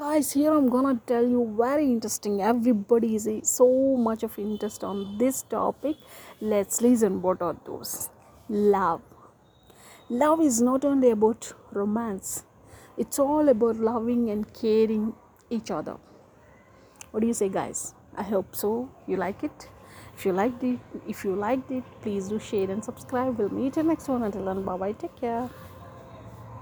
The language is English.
guys here i'm gonna tell you very interesting. Everybody is so much of interest on this topic. Let's listen what are those. Love. Love is not only about romance. It's all about loving and caring each other. What do you say guys? I hope so. You like it? If you liked it if you liked it please do share and subscribe. We'll meet you next one. Until then bye bye take care.